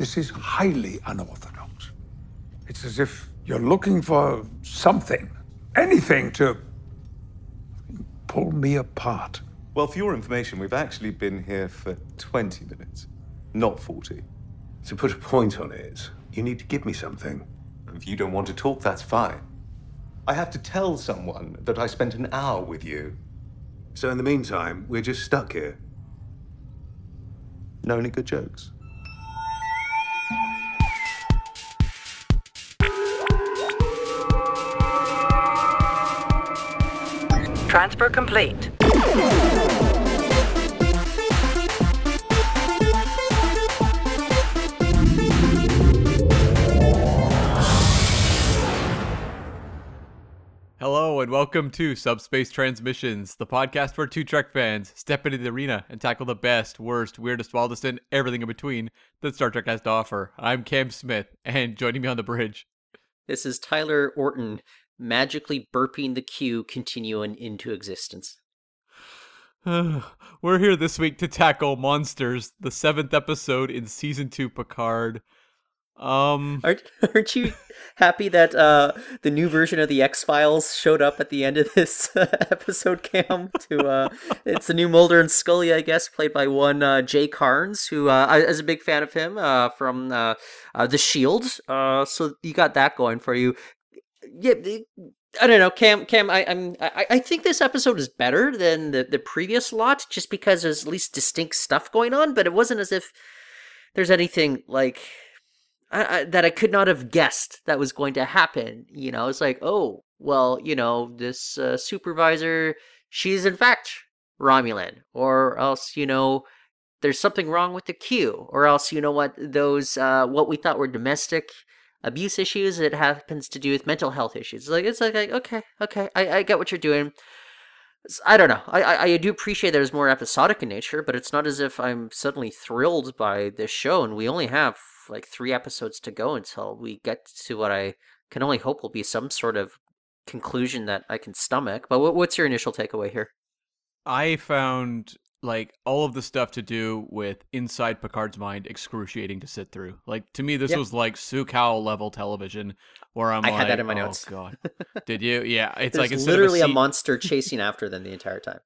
This is highly unorthodox. It's as if you're looking for something, anything to pull me apart. Well, for your information, we've actually been here for 20 minutes, not 40. To put a point on it, you need to give me something. If you don't want to talk, that's fine. I have to tell someone that I spent an hour with you. So in the meantime, we're just stuck here. No any good jokes? Transfer complete. Hello and welcome to Subspace Transmissions, the podcast where two Trek fans step into the arena and tackle the best, worst, weirdest, wildest, and everything in between that Star Trek has to offer. I'm Cam Smith, and joining me on the bridge, This is Tyler Orton magically burping the Q continuum into existence. we're here this week to tackle Monsters, the seventh episode in season two Picard. Um, Aren't, aren't you happy that uh, the new version of the X Files showed up at the end of this uh, episode, Cam? To uh, it's the new Mulder and Scully, I guess, played by one uh, Jay Karnes, who uh, I was a big fan of him uh, from uh, uh, The Shield. Uh, so you got that going for you. Yeah, I don't know, Cam. Cam, I, I'm. I, I think this episode is better than the the previous lot, just because there's at least distinct stuff going on. But it wasn't as if there's anything like I, I, that I could not have guessed that was going to happen. You know, it's like, oh, well, you know, this uh, supervisor, she's in fact Romulan, or else, you know, there's something wrong with the Q, or else, you know what, those uh, what we thought were domestic abuse issues, it happens to do with mental health issues. Like it's like, okay, okay, I, I get what you're doing. I don't know. I, I I do appreciate that it's more episodic in nature, but it's not as if I'm suddenly thrilled by this show, and we only have like three episodes to go until we get to what I can only hope will be some sort of conclusion that I can stomach. But what, what's your initial takeaway here? I found like all of the stuff to do with inside Picard's mind excruciating to sit through. Like to me, this Yep. was like Su'Kal level television, where I'm I like, had that in my oh, notes." God, did you? Yeah, it's There's like literally a, a, monster chasing after them the entire time.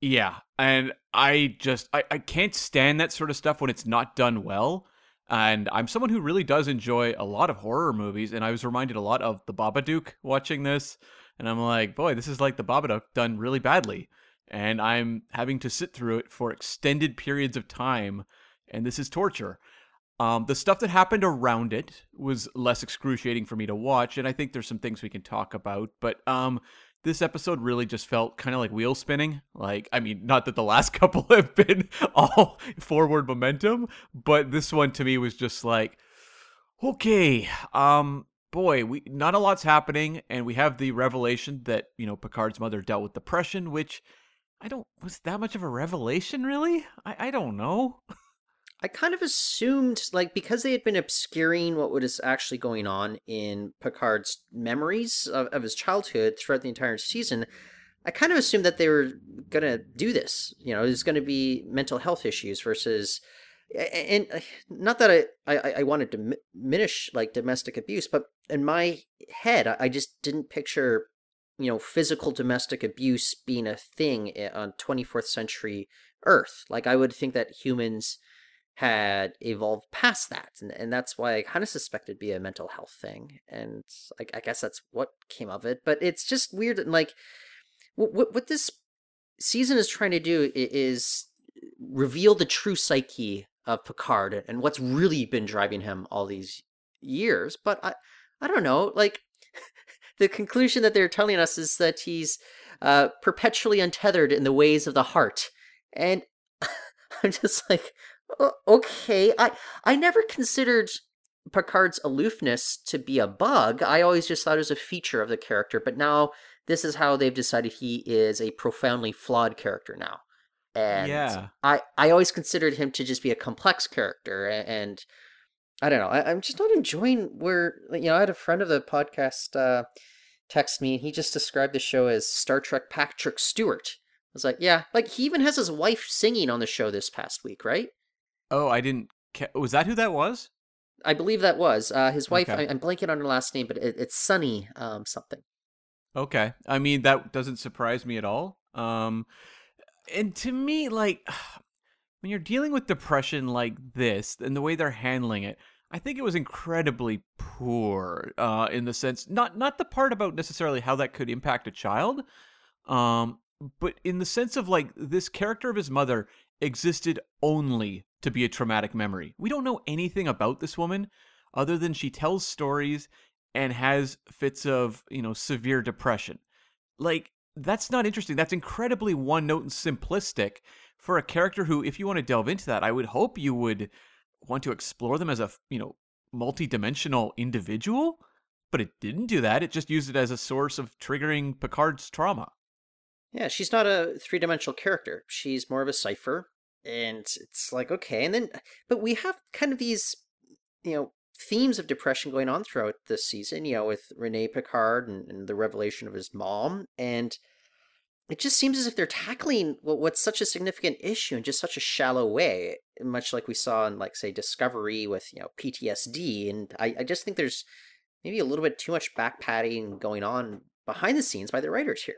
Yeah, and I just I, I can't stand that sort of stuff when it's not done well. And I'm someone who really does enjoy a lot of horror movies, and I was reminded a lot of the Babadook watching this, and I'm like, boy, this is like the Babadook done really badly, and I'm having to sit through it for extended periods of time, and this is torture. Um, the stuff that happened around it was less excruciating for me to watch, and I think there's some things we can talk about. But um, this episode really just felt kind of like wheel spinning. Like, I mean, not that the last couple have been all forward momentum, but this one to me was just like, okay, um, boy, we not a lot's happening, and we have the revelation that you know Picard's mother dealt with depression, which I don't was that much of a revelation, really. I I don't know. I kind of assumed, like, because they had been obscuring what was actually going on in Picard's memories of, of his childhood throughout the entire season, I kind of assumed that they were going to do this. You know, there's going to be mental health issues versus. And uh, not that I, I, I wanted to diminish like domestic abuse, but in my head, I just didn't picture, you know, physical domestic abuse being a thing eh, on 24th century Earth. Like, I would think that humans had evolved past that and, and that's why i kind of suspect it'd be a mental health thing and I, I guess that's what came of it but it's just weird and like what, what this season is trying to do is reveal the true psyche of picard and what's really been driving him all these years but i i don't know like the conclusion that they're telling us is that he's uh, perpetually untethered in the ways of the heart. And i'm just like okay i i never considered picard's aloofness to be a bug. I always just thought it was a feature of the character but now this is how they've decided he is a profoundly flawed character now. And Yeah. i i always considered him to just be a complex character and i don't know I, i'm just not enjoying where you know i had a friend of the podcast uh text me and he just described the show as star trek patrick stewart I was like, yeah, like he even has his wife singing on the show this past week, right? Oh, I didn't. Ca- was that who that was? I believe that was uh, his wife. Okay. I, I'm blanking on her last name, but it, it's Sunny um, something. Okay. I mean, that doesn't surprise me at all. Um, and to me, like, when you're dealing with depression like this and the way they're handling it, I think it was incredibly poor uh, in the sense not not the part about necessarily how that could impact a child, um, but in the sense of like this character of his mother existed only to be a traumatic memory. We don't know anything about this woman other than she tells stories and has fits of, you know, severe depression. Like, that's not interesting. That's incredibly one note and simplistic for a character who, if you want to delve into that, I would hope you would want to explore them as a, you know, multi-dimensional individual. But it didn't do that. It just used it as a source of triggering Picard's trauma. Yeah, she's not a three dimensional character. She's more of a cipher. And it's like, okay. And then, but we have kind of these, you know, themes of depression going on throughout this season, you know, with Rene Picard and, and the revelation of his mom. And it just seems as if they're tackling what's such a significant issue in just such a shallow way, much like we saw in, like, say, Discovery with, you know, PTSD. And I, I just think there's maybe a little bit too much backpatting going on behind the scenes by the writers here.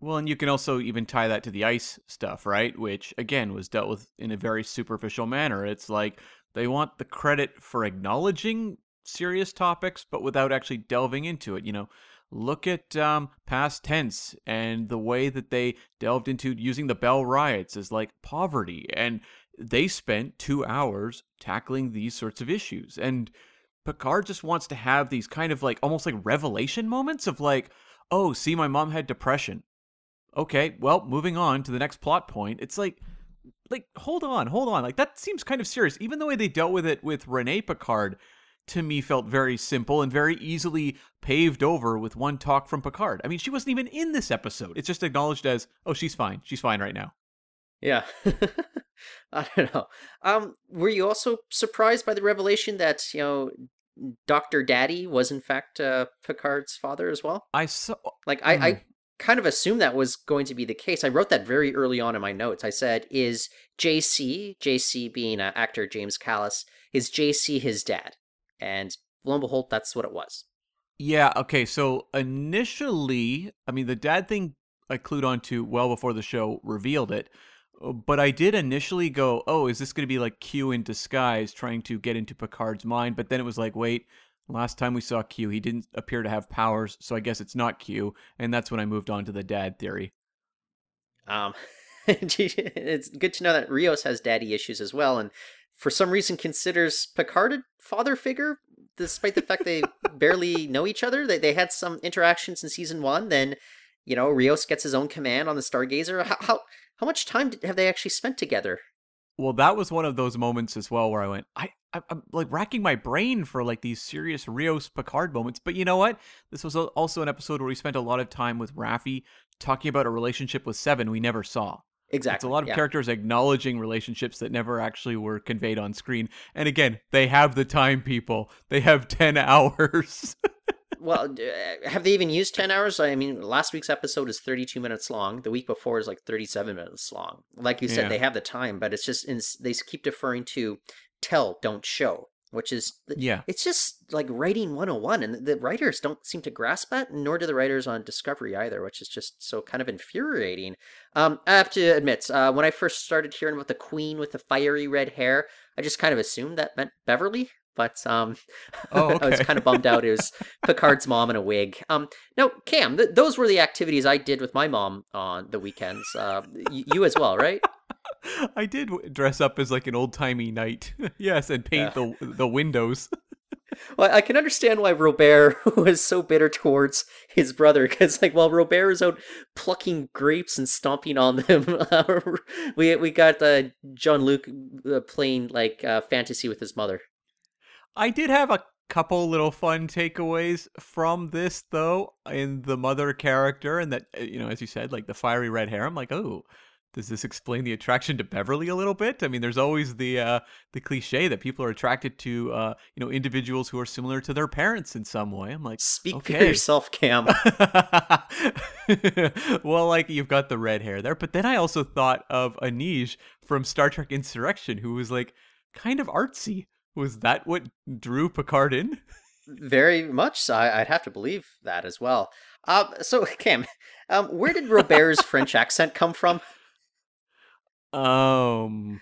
Well, and you can also even tie that to the ICE stuff, right? Which again was dealt with in a very superficial manner. It's like they want the credit for acknowledging serious topics, but without actually delving into it. You know, look at um, past tense and the way that they delved into using the Bell riots as like poverty, and they spent two hours tackling these sorts of issues. And Picard just wants to have these kind of like almost like revelation moments of like, oh, see, my mom had depression okay, well, moving on to the next plot point. It's like, like, hold on, hold on. Like, that seems kind of serious. Even the way they dealt with it with Rene Picard, to me, felt very simple and very easily paved over with one talk from Picard. I mean, she wasn't even in this episode. It's just acknowledged as, oh, she's fine. She's fine right now. Yeah. I don't know. Um, were you also surprised by the revelation that, you know, Dr. Daddy was in fact uh, Picard's father as well? I saw. Like, I, Hmm. I kind of assumed that was going to be the case. I wrote that very early on in my notes. I said, is JC, JC being uh, actor James Callis, is JC his dad? And lo and behold, that's what it was. Yeah, okay. So initially, I mean, the dad thing I clued onto well before the show revealed it. uh, But I did initially go, oh, is this going to be like Q in disguise trying to get into Picard's mind? But then it was like, wait, last time we saw Q, he didn't appear to have powers, so I guess it's not Q. And that's when I moved on to the dad theory. Um, it's good to know that Rios has daddy issues as well, and for some reason considers Picard a father figure, despite the fact they barely know each other. They they had some interactions in season one. Then, you know, Rios gets his own command on the Stargazer. How how, how much time did, have they actually spent together? Well, that was one of those moments as well where I went, I, I I'm like racking my brain for like these serious Rios Picard moments. But you know what? This was also an episode where we spent a lot of time with Raffi talking about a relationship with Seven we never saw. Exactly. It's a lot of yeah. characters acknowledging relationships that never actually were conveyed on screen. And again, they have the time, people. They have 10 hours. well, uh, have they even used 10 hours? I mean, last week's episode is 32 minutes long. The week before is like 37 minutes long. Like you said, Yeah. they have the time, but it's just, in, they keep deferring to tell, don't show, which is, yeah. it's just like writing 101. And the writers don't seem to grasp that, nor do the writers on Discovery either, which is just so kind of infuriating. Um, I have to admit, uh, when I first started hearing about the queen with the fiery red hair, I just kind of assumed that meant Beverly. But um, Oh, I was kind of bummed out. It was Picard's mom in a wig. Um, no, Cam, th- those were the activities I did with my mom on the weekends. Uh, y- you as well, right? I did dress up as like an old timey knight. yes, and paint the the windows. Well, I can understand why Robert was so bitter towards his brother because, like, while Robert is out plucking grapes and stomping on them, we we got uh, Jean Luc uh, playing like uh, fantasy with his mother. I did have a couple little fun takeaways from this though in the mother character and that uh, you know as you said like the fiery red hair i'm like oh does this explain the attraction to beverly a little bit i mean there's always the uh the cliche that people are attracted to uh you know individuals who are similar to their parents in some way i'm like Speak for yourself, Cam. well, like you've got the red hair there, but then I also thought of Anij from Star Trek Insurrection, who was like kind of artsy Was that what drew Picard in? Very much so. I, would have to believe that as well. Um, so Cam, um, where did Robert's French accent come from? Um,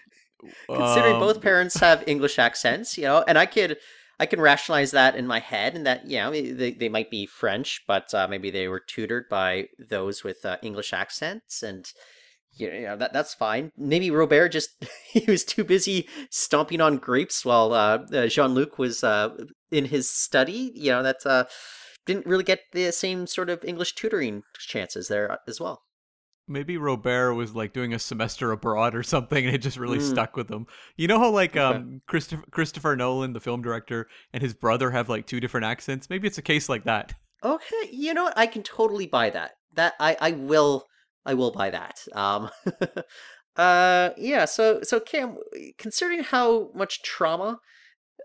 considering um, both parents have English accents, you know, and I could I can rationalize that in my head, and that you know they, they might be French, but uh, maybe they were tutored by those with uh, English accents, and you know that that's fine. Maybe Robert just he was too busy stomping on grapes while uh, uh Jean Luc was uh, in his study. You know that uh, didn't really get the same sort of English tutoring chances there uh, as well. Maybe Robert was like doing a semester abroad or something, and it just really Mm. stuck with him. You know how like um Christopher Christopher Nolan, the film director, and his brother have like two different accents. Maybe it's a case like that. Okay, you know what? I can totally buy that. That I I will I will buy that. Um uh yeah, so so Cam, considering how much trauma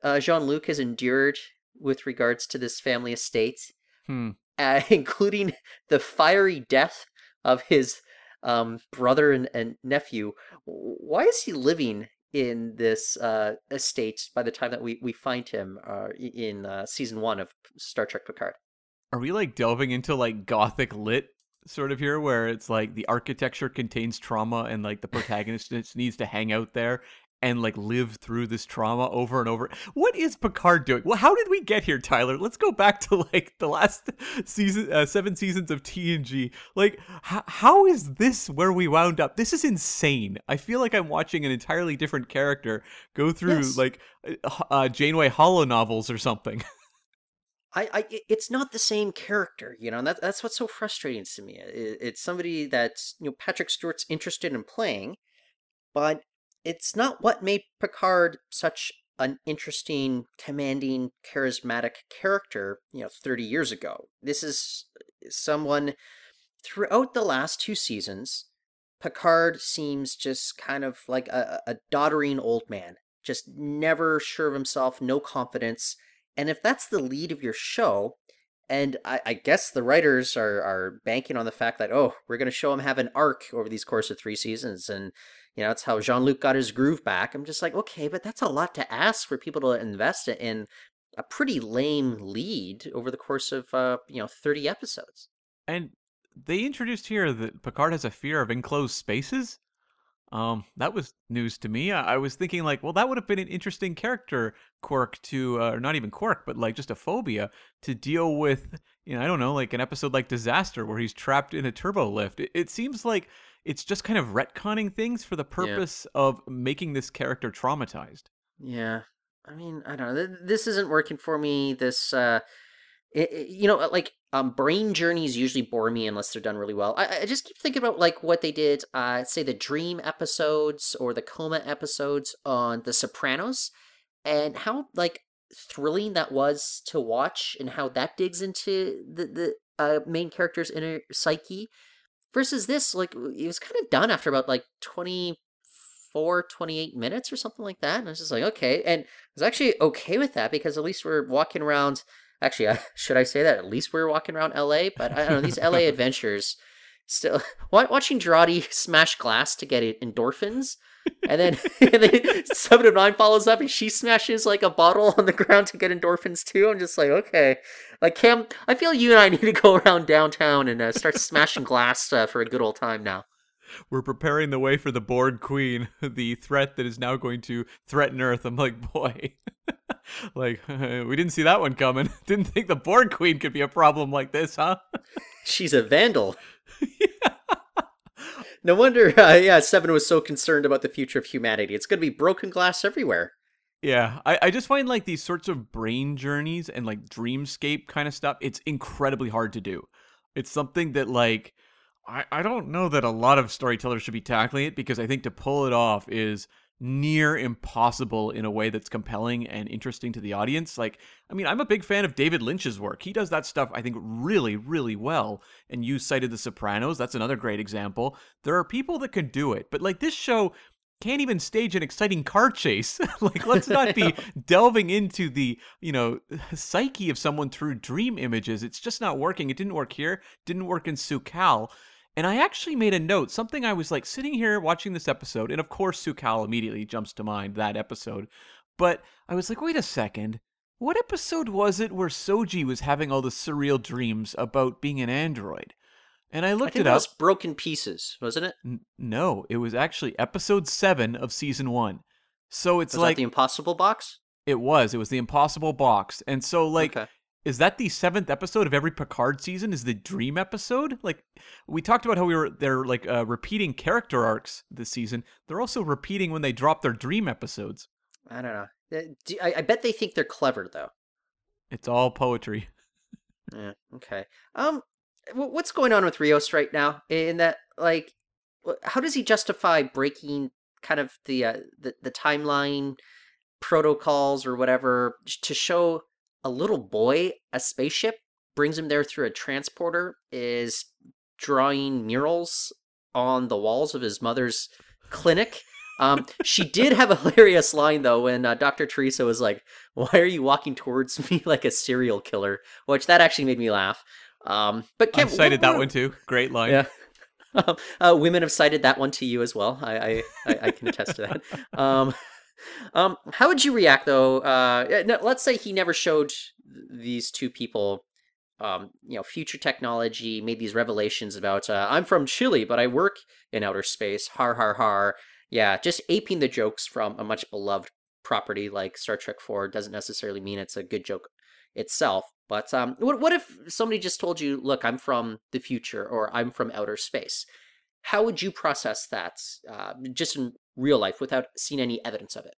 uh Jean-Luc has endured with regards to this family estate, Hmm. uh, including the fiery death of his um brother and, and nephew, why is he living in this uh estate by the time that we we find him uh in uh, season 1 of Star Trek Picard? Are we like delving into like gothic lit sort of here where it's like the architecture contains trauma and like the protagonist needs to hang out there and like live through this trauma over and over. What is Picard doing? Well, how did we get here, Tyler? Let's go back to like the last season, uh, seven seasons of TNG. Like, h- how is this where we wound up? This is insane. I feel like I'm watching an entirely different character go through Yes. like uh, uh, Janeway holonovels or something. I, I, it's not the same character, you know. And that, that's what's so frustrating to me. I- It's somebody that's you know Patrick Stewart's interested in playing, but it's not what made Picard such an interesting, commanding, charismatic character. You know, thirty years ago. This is uh, someone throughout the last two seasons. Picard seems just kind of like a, a doddering old man, just never sure of himself, no confidence. And if that's the lead of your show, and I, I guess the writers are, are banking on the fact that, oh, we're going to show him have an arc over these course of three seasons. And, you know, that's how Jean Luc got his groove back. I'm just like, okay, but that's a lot to ask for people to invest in a pretty lame lead over the course of, uh, you know, 30 episodes. And they introduced here that Picard has a fear of enclosed spaces. Um, that was news to me. I, I was thinking like, well, that would have been an interesting character quirk to, uh, or not even quirk, but like just a phobia to deal with. You know, I don't know, like an episode like Disaster where he's trapped in a turbo lift. It, it seems like it's just kind of retconning things for the purpose of making this character traumatized. Yeah. I mean, I don't know. This isn't working for me. This, uh, it, it- you know, like um, brain journeys usually bore me unless they're done really well. I, I just keep thinking about like what they did, uh, say the dream episodes or the coma episodes on The Sopranos, and how like thrilling that was to watch, and how that digs into the the uh, main character's inner psyche. Versus this, like it was kind of done after about like twenty four, 28 minutes or something like that. And I was just like, okay. And I was actually okay with that because at least we're walking around. Actually, uh, should I say that? At least we're walking around LA. But I don't know, these LA adventures still. Watching Jurati smash glass to get endorphins. And then, and then Seven of Nine follows up and she smashes like a bottle on the ground to get endorphins too. I'm just like, okay. Like, Cam, I feel you and I need to go around downtown and uh, start smashing glass uh, for a good old time now. We're preparing the way for the Borg Queen, the threat that is now going to threaten Earth. I'm like, boy, like we didn't see that one coming. Didn't think the Borg Queen could be a problem like this, huh? She's a vandal. No wonder, uh, yeah, Seven was so concerned about the future of humanity. It's going to be broken glass everywhere. Yeah, I, I just find like these sorts of brain journeys and like dreamscape kind of stuff, it's incredibly hard to do. It's something that like I, I don't know that a lot of storytellers should be tackling it because I think to pull it off is near impossible in a way that's compelling and interesting to the audience. Like, I mean, I'm a big fan of David Lynch's work. He does that stuff, I think, really, really well. And you cited The Sopranos. That's another great example. There are people that can do it, but like this show can't even stage an exciting car chase. like, let's not be delving into the, you know, psyche of someone through dream images. It's just not working. It didn't work here, didn't work in Su'Kal. And I actually made a note, something I was like sitting here watching this episode, and of course, Su'Kal immediately jumps to mind that episode. But I was like, wait a second. What episode was it where Soji was having all the surreal dreams about being an android? And I I looked think it up. was Broken Pieces, wasn't it? N- no, it was actually episode seven of season one. So it's Was like the Impossible Box? it was. It was the Impossible Box, and so like, Okay. Is that the seventh episode of every Picard season? Is the Dream episode? Like, we talked about how we were they're like uh, repeating character arcs this season. They're also repeating when they drop their Dream episodes. I don't know. Uh, I, I bet they think they're clever though. It's all poetry. Yeah. Okay. Um, wh- what's going on with Rios right now? In that, like, how does he justify breaking kind of the uh, the the timeline protocols or whatever to show a little boy a spaceship brings him there through a transporter is drawing murals on the walls of his mother's clinic. Um, she did have a hilarious line though when uh, Dr. Teresa was like, "Why are you walking towards me like a serial killer?" Which that actually made me laugh. Um, but I Kev, cited what- that one too. Great line. Yeah. Um, uh, women have cited that one to you as well. I I, I, I can attest to that. Um, um, how would you react though? Uh, eh, let's say he never showed these two people, um, you know, future technology, made these revelations about. Uh, I'm from Chile, but I work in outer space. Har har har. Yeah, just aping the jokes from a much beloved property like Star Trek Four doesn't necessarily mean it's a good joke itself. But um, what what if somebody just told you, "Look, I'm from the future," or "I'm from outer space"? How would you process that, uh, just in real life, without seeing any evidence of it?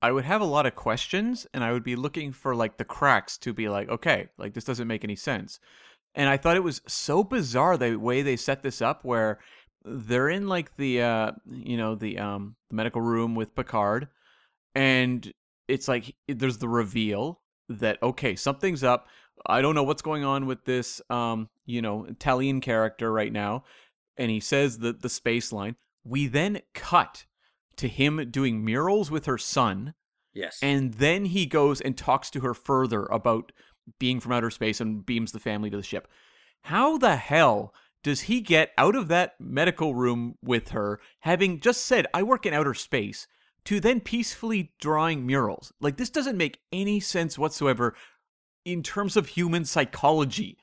I would have a lot of questions and I would be looking for like the cracks to be like, okay, like this doesn't make any sense. And I thought it was so bizarre the way they set this up where they're in like the uh you know, the um the medical room with Picard and it's like there's the reveal that okay, something's up. I don't know what's going on with this um, you know, Italian character right now. And he says the the space line. We then cut to him doing murals with her son, Yes. and then he goes and talks to her further about being from outer space and beams the family to the ship. How the hell does he get out of that medical room with her, having just said, I work in outer space, to then peacefully drawing murals? Like, this doesn't make any sense whatsoever in terms of human psychology.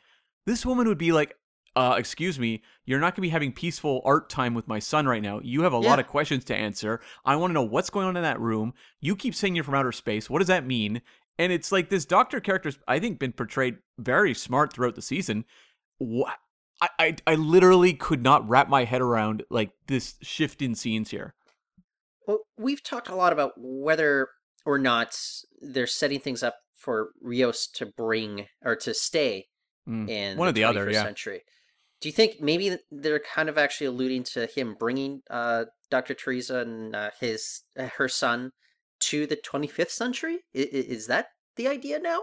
This woman would be like, uh, excuse me, you're not going to be having peaceful art time with my son right now. You have a lot of questions to answer. I want to know what's going on in that room. You keep saying you're from outer space. What does that mean? And it's like this doctor character's, I think, been portrayed very smart throughout the season. What? I, I, I literally could not wrap my head around like this shift in scenes here. Well, we've talked a lot about whether or not they're setting things up for Rios to bring or to stay Mm. in One the or the other, yeah. century. Do you think maybe they're kind of actually alluding to him bringing uh, Dr. Teresa and uh, his uh, her son to the 25th century? I- is that the idea now?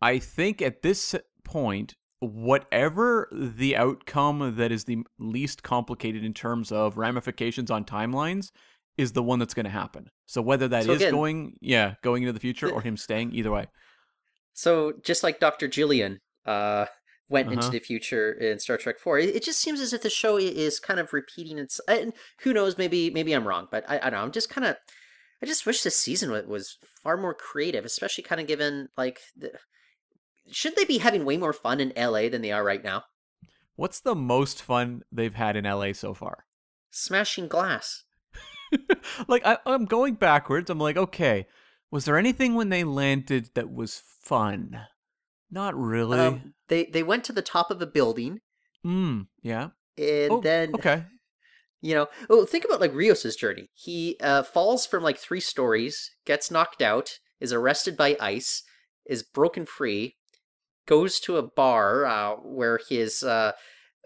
I think at this point, whatever the outcome that is the least complicated in terms of ramifications on timelines is the one that's going to happen. So whether that is So again- going, yeah, going into the future or him staying, either way. So just like Dr. Gillian, uh, went into Uh-huh. the future in Star Trek Four, it, it just seems as if the show is kind of repeating its. And who knows? Maybe maybe I'm wrong, but I, I don't know. I'm just kind of. I just wish this season was far more creative, especially kind of given like. The, should they be having way more fun in LA than they are right now? What's the most fun they've had in LA so far? Smashing glass. like I, I'm going backwards. I'm like, okay, was there anything when they landed that was fun? Not really. Um, they they went to the top of a building Hmm. yeah. and Oh, then okay. You know, well, think about like Rios's journey. He uh, falls from like three stories, gets knocked out, is arrested by ICE, is broken free, goes to a bar uh, where his uh,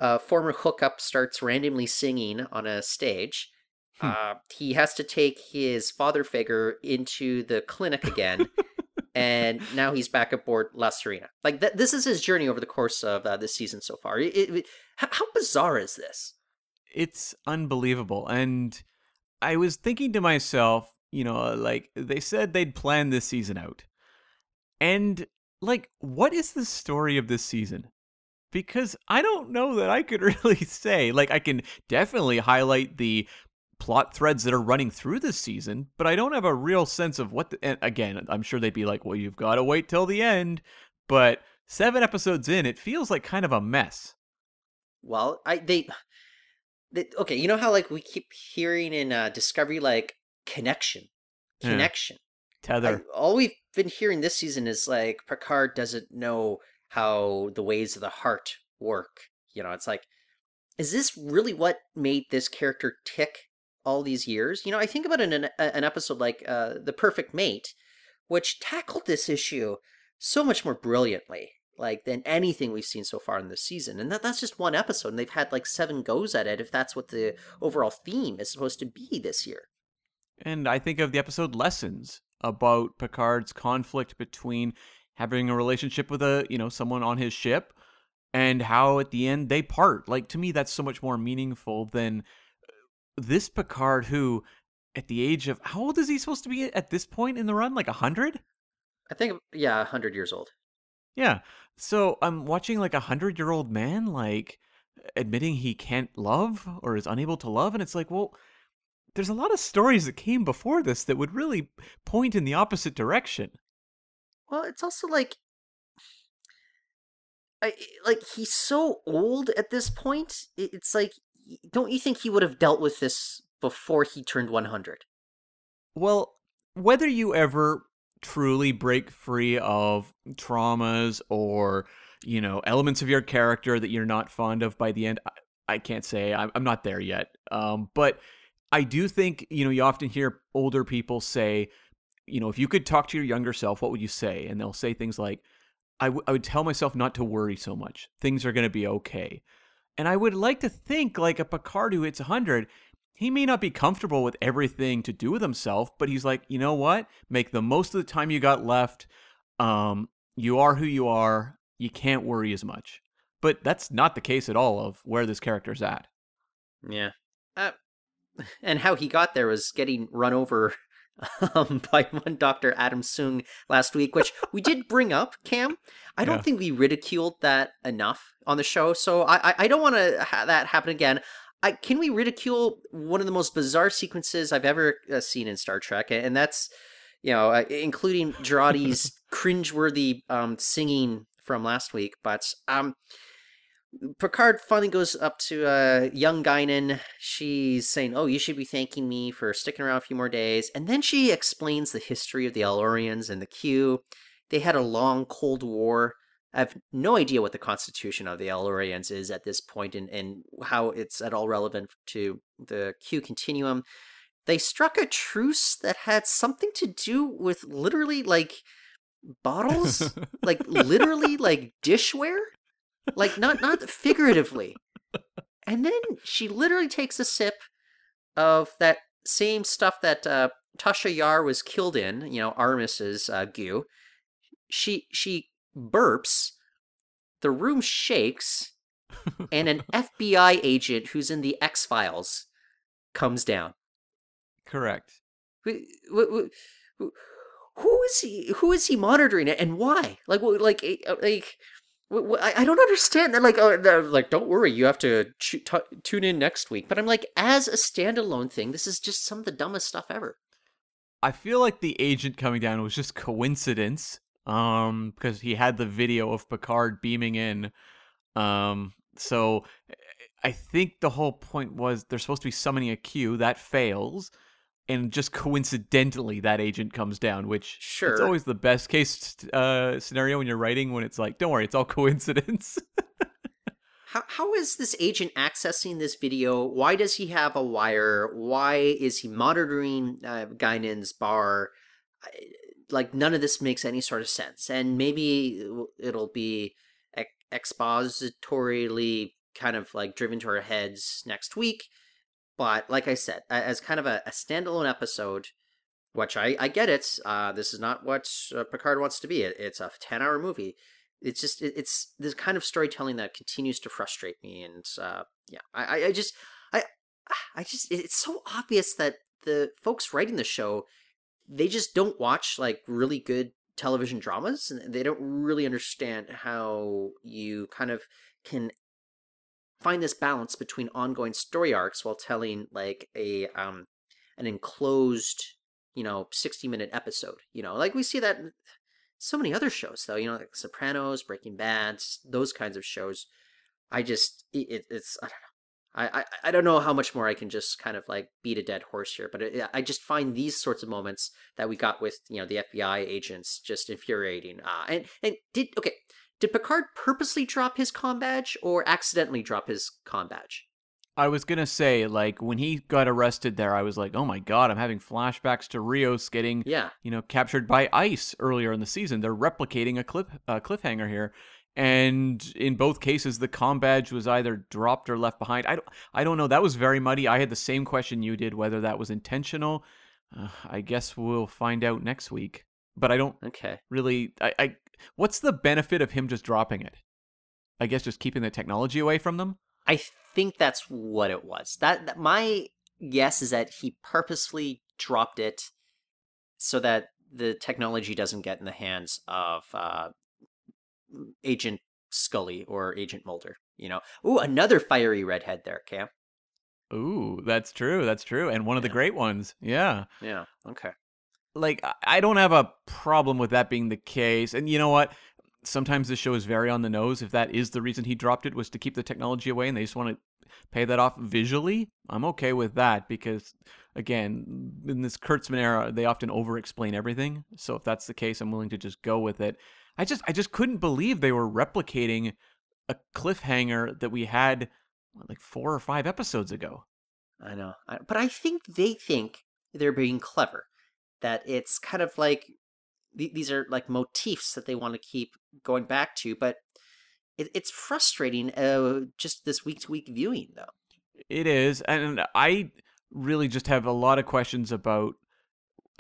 uh, former hookup starts randomly singing on a stage. Hmm. Uh, he has to take his father figure into the clinic again, and now he's back aboard La Sirena. Like th- this is his journey over the course of uh, this season so far. It, it, how, how bizarre is this? it's unbelievable. And I was thinking to myself, you know, like they said they'd plan this season out. And like, what is the story of this season? Because I don't know that I could really say. Like, I can definitely highlight the plot threads that are running through this season, but I don't have a real sense of what. The, and again, I'm sure they'd be like, "Well, you've got to wait till the end," but seven episodes in, it feels like kind of a mess. Well, I they, they okay. You know how like we keep hearing in uh, Discovery like connection, Yeah. connection. Tether. I- all we've been hearing this season is like Picard doesn't know how the ways of the heart work. You know, it's like, is this really what made this character tick all these years? You know, I think about an an, episode like uh, The Perfect Mate, which tackled this issue so much more brilliantly, like than anything we've seen so far in this season. And that, that's just one episode, and they've had like seven goes at it. If that's what the overall theme is supposed to be this year. And I think of the episode Lessons about Picard's conflict between having a relationship with a, you know, someone on his ship and how at the end they part. Like to me that's so much more meaningful than this Picard who at the age of how old is he supposed to be at this point in the run? Like a 100? I think, yeah, hundred years old. Yeah. So I'm watching like a 100-year-old man like admitting he can't love or is unable to love and it's like, well, there's a lot of stories that came before this that would really point in the opposite direction. Well, it's also like, I like he's so old at this point. It's like, don't you think he would have dealt with this before he turned one hundred? Well, whether you ever truly break free of traumas or, you know, elements of your character that you're not fond of by the end, I, I can't say. I'm, I'm not there yet. Um, but I do think, you know, you often hear older people say, you know, if you could talk to your younger self, what would you say? And they'll say things like, I, w- I would tell myself not to worry so much. Things are going to be okay. And I would like to think, like a Picard who hits 100, he may not be comfortable with everything to do with himself, but he's like, you know what? Make the most of the time you got left. Um, you are who you are. You can't worry as much. But that's not the case at all of where this character's at. Yeah. Uh, and how he got there was getting run over um, by one Dr. Adam Soong last week, which we did bring up, Cam. I don't Yeah. think we ridiculed that enough on the show, so I, I, I don't want to ha- that happen again. I, can we ridicule one of the most bizarre sequences I've ever uh, seen in Star Trek, and that's you know, uh, including Jurati's cringeworthy um, singing from last week. But um, Picard finally goes up to uh, young Guinan. She's saying, "Oh, you should be thanking me for sticking around a few more days." And then she explains the history of the El-Aurians and the Q. They had a long Cold War. I have no idea what the constitution of the El-Aurians is at this point and, and how it's at all relevant to the Q continuum. They struck a truce that had something to do with literally like bottles, like literally like dishware? Like not not figuratively. And then she literally takes a sip of that same stuff that uh, tasha yar was killed in you know Armus's uh, goo. She she burps the room shakes and an fbi agent who's in the x-files comes down. Correct. Wh- wh- wh- wh- who is he who is he monitoring it and why? Like like eh, uh, like I don't understand. That like oh, no, like don't worry you have to tu- tune in next week. But I'm like as a standalone thing this is just some of the dumbest stuff ever. I feel like the agent coming down was just coincidence. Um, because he had the video of Picard beaming in. Um, so I think the whole point was they're supposed to be summoning a Q that fails, and just coincidentally that agent comes down, which sure it's always the best case uh, scenario when you're writing when it's like, don't worry, it's all coincidence. how how is this agent accessing this video why does he have a wire why is he monitoring uh, Guinan's bar I- like none of this makes any sort of sense and maybe it'll- be ex- expositorily kind of like driven to our heads next week but like i said as kind of a, a standalone episode which i i get it uh this is not what uh, picard wants to be it, it's a 10 hour movie it's just it, it's this kind of storytelling that continues to frustrate me and uh yeah i, I just i i just it's so obvious that the folks writing the show they just don't watch like really good television dramas and they don't really understand how you kind of can find this balance between ongoing story arcs while telling like a um an enclosed you know 60 minute episode you know? Like we see that so many other shows though you know like sopranos breaking bad those kinds of shows. I just it- it's i don't know I, I i don't know how much more i can just kind of like beat a dead horse here but it, i just find these sorts of moments that we got with you know the fbi agents just infuriating uh and and did okay did picard purposely drop his com badge or accidentally drop his com badge? I was gonna say, like, when he got arrested there, I was like, oh my god, I'm having flashbacks to Rios getting, yeah. you know, captured by ICE earlier in the season. They're replicating a cliff uh, cliffhanger here, and in both cases, the com badge was either dropped or left behind. I don't, I don't know. That was very muddy. I had the same question you did, whether that was intentional. Uh, I guess we'll find out next week. But I don't okay really. I, I, what's the benefit of him just dropping it? I guess just keeping the technology away from them. I think that's what it was. That, that my guess is that he purposefully dropped it so that the technology doesn't get in the hands of uh, Agent Scully or Agent Mulder. You know, ooh, another fiery redhead there, Cam. Ooh, that's true. That's true. And one of the great ones. Yeah. Yeah. Okay. Like, I- don't have a problem with that being the case. And you know what? Sometimes the show is very on the nose. If that is the reason he dropped it, was to keep the technology away and they just want to pay that off visually, I'm okay with that because, again, in this Kurtzman era, they often over explain everything. So if that's the case, I'm willing to just go with it. I just, I just couldn't believe they were replicating a cliffhanger that we had what, like four or five episodes ago. I know. I, but I think they think they're being clever. That it's kind of like th- these are like motifs that they want to keep going back to, but it, it's frustrating uh, just this week to week viewing, though. It is, and I really just have a lot of questions about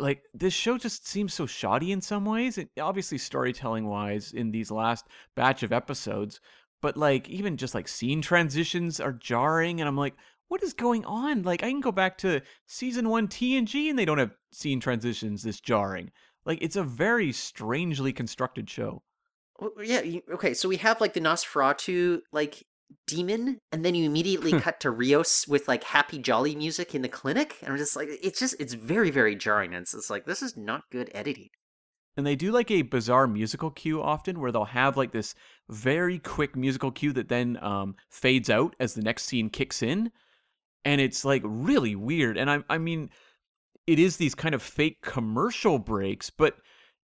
like this show just seems so shoddy in some ways. It, obviously, storytelling wise, in these last batch of episodes, but like even just like scene transitions are jarring, and I'm like, what is going on? Like, I can go back to season one TNG, and they don't have scene transitions this jarring. Like, it's a very strangely constructed show. Yeah. Okay. So we have like the Nosferatu like demon, and then you immediately cut to Rios with like happy jolly music in the clinic, and I'm just like, it's just it's very very jarring, and it's, it's like this is not good editing. And they do like a bizarre musical cue often where they'll have like this very quick musical cue that then um, fades out as the next scene kicks in. And it's like really weird. And I, I mean, it is these kind of fake commercial breaks, but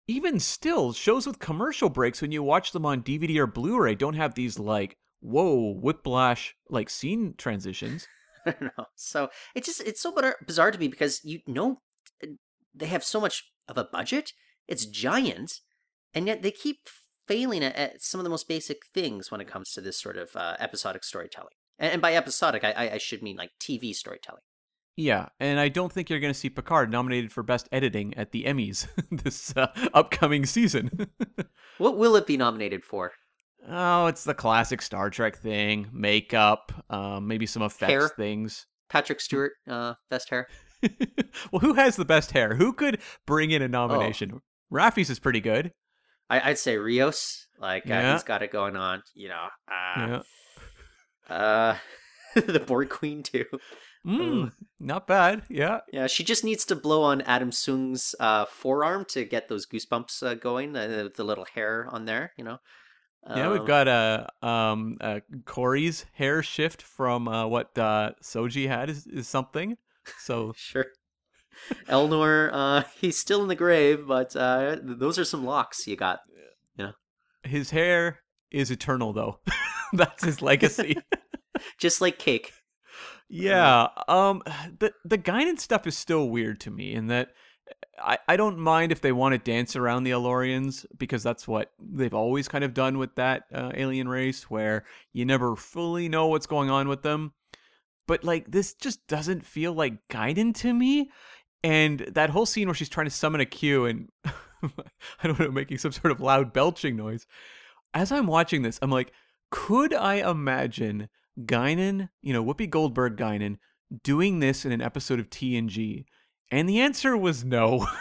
even still, shows with commercial breaks, when you watch them on DVD or Blu ray, don't have these like, whoa, whiplash like scene transitions. I don't know. So it's just it's so bizarre- to me because you know they have so much of a budget. It's giant, and yet they keep failing at, at some of the most basic things when it comes to this sort of uh, episodic storytelling. And, and by episodic, I, I, I should mean like TV storytelling. Yeah, and I don't think you're going to see Picard nominated for Best Editing at the Emmys this uh, upcoming season. What will it be nominated for? Oh, it's the classic Star Trek thing: makeup, um, maybe some effects Hair. things. Patrick Stewart, uh, best hair. well, who has the best hair? Who could bring Oh. in a nomination? Raffi's is pretty good. I, I'd say Rios. Like uh, he's got it going on. You know. Uh, yeah. uh, the Borg Queen too. Mm, not bad. Yeah. Yeah, she just needs to blow on Adam Soong's uh, forearm to get those goosebumps uh, going. Uh, the little hair on there, you know. Yeah, we've Um, got a um uh, Kore's hair shift from uh, what uh, Soji had is, is something. So sure. Elnor, uh, he's still in the grave, but uh, those are some locks you got. Yeah, his hair is eternal, though. That's his legacy. Just like cake. Yeah. Um the the Guinan stuff is still weird to me in that I, I don't mind if they want to dance around the El-Aurians because that's what they've always kind of done with that uh, alien race where you never fully know what's going on with them. But like this just doesn't feel like Guinan to me. And that whole scene where she's trying to summon a Q and I don't know, making some sort of loud belching noise. As I'm watching this, I'm like, could I imagine Guinan, you know, Whoopi Goldberg Guinan, doing this in an episode of TNG? And the answer was no.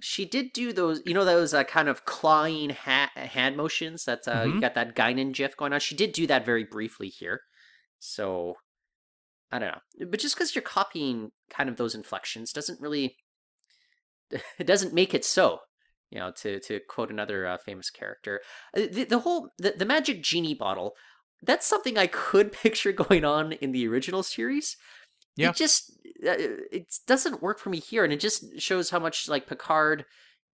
She did do those, you know, those uh, kind of clawing ha- hand motions. That's uh, you Mhm. got that Guinan gif going on. She did do that very briefly here. So I don't know. But just because you're copying kind of those inflections doesn't really it doesn't make it so. You know, to to quote another uh, famous character, Uh, the, the whole the, the magic genie bottle. That's something I could picture going on in the original series. Yeah. It just Uh, uh, it doesn't work for me here, and it just shows how much like Picard.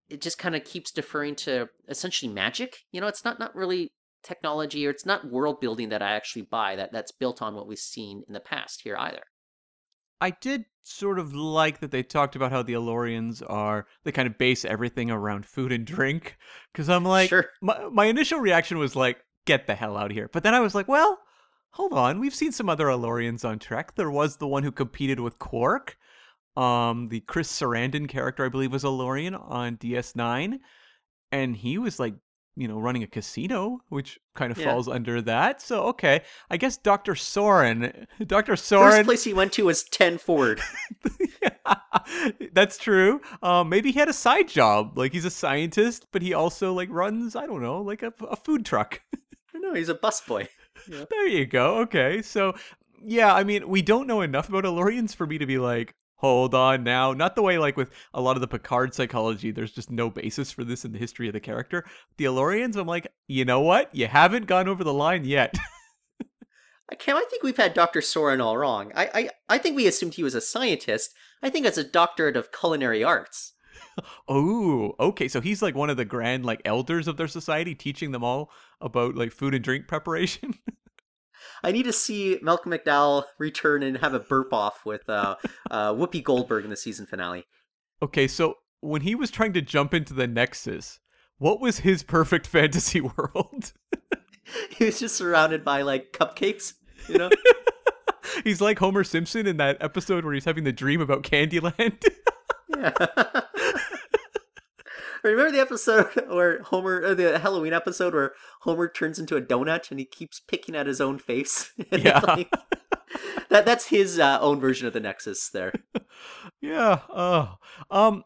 It just kind of keeps deferring to essentially magic. You know, it's not not really technology or it's not world building that I actually buy that that's built on what we've seen in the past here either. I did sort of like that they talked about how the El-Aurians are they kind of base everything around food and drink because I'm like Sure. my my initial reaction was like get the hell out of here but then I was like well hold on we've seen some other El-Aurians on Trek there was the one who competed with Quark um the Chris Sarandon character I believe was El-Aurian on DS9 and he was like you know running a casino which kind of Yeah. falls under that so okay I guess Dr. Soran Dr. Soran, First place he went to was Ten Forward. That's true. Um, maybe he had a side job, like he's a scientist, but he also like runs, I don't know, like a, a food truck. no, he's a busboy. There you go. Okay, so yeah, I mean, we don't know enough about El-Aurians for me to be like, hold on now. Not the way like with a lot of the Picard psychology. There's just no basis for this in the history of the character. The El-Aurians, I'm like, you know what? You haven't gone over the line yet. I can't. I think we've had Doctor Soran all wrong. I, I I think we assumed he was a scientist. I think it's a doctorate of culinary arts. Oh, okay. So he's like one of the grand like elders of their society, teaching them all about like food and drink preparation. I need to see Malcolm McDowell return and have a burp off with uh, uh, Whoopi Goldberg in the season finale. okay, so when he was trying to jump into the Nexus, what was his perfect fantasy world? He was just surrounded by like cupcakes, you know. he's like Homer Simpson in that episode where he's having the dream about Candyland. yeah. Remember the episode where Homer, or the Halloween episode where Homer turns into a donut and he keeps picking at his own face? Yeah. like- that that's his uh, own version of the Nexus. There. yeah. Oh. Um